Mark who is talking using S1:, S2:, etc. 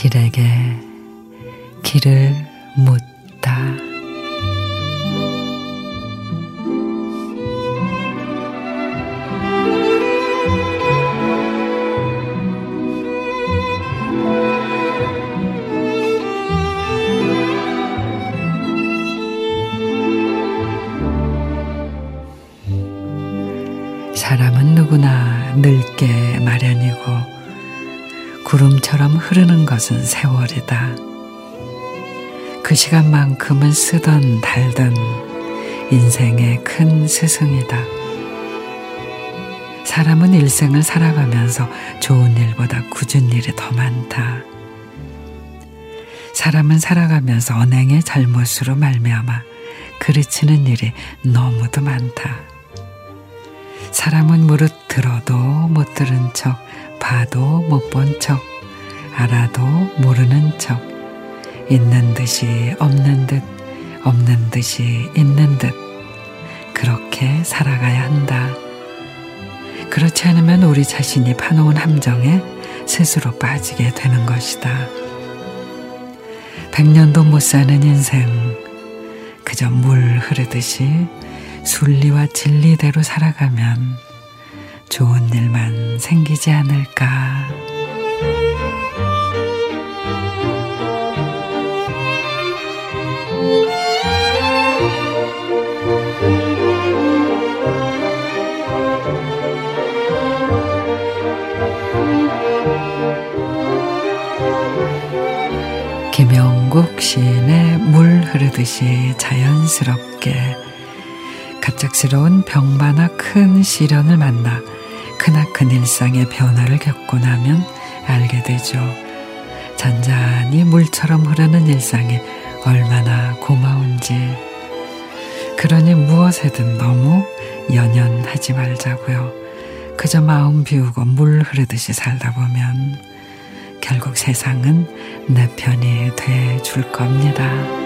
S1: 길에게 길을 묻다. 사람은 누구나 늙게 마련이고 구름처럼 흐르는 것은 세월이다. 그 시간만큼은 쓰던 달던 인생의 큰 스승이다. 사람은 일생을 살아가면서 좋은 일보다 굳은 일이 더 많다. 사람은 살아가면서 언행의 잘못으로 말미암아 그르치는 일이 너무도 많다. 사람은 무릇 들어도 못 들은 척, 봐도 못 본 척, 알아도 모르는 척, 있는 듯이 없는 듯, 없는 듯이 있는 듯, 그렇게 살아가야 한다. 그렇지 않으면 우리 자신이 파놓은 함정에 스스로 빠지게 되는 것이다. 백년도 못 사는 인생, 그저 물 흐르듯이 순리와 진리대로 살아가면 좋은 일만 생기지 않을까. 김영국 시인의 물 흐르듯이 자연스럽게 갑작스러운 병마나 큰 시련을 만나 크나큰 일상의 변화를 겪고 나면 알게 되죠. 잔잔히 물처럼 흐르는 일상이 얼마나 고마운지. 그러니 무엇에든 너무 연연하지 말자고요. 그저 마음 비우고 물 흐르듯이 살다 보면 결국 세상은 내 편이 돼 줄 겁니다.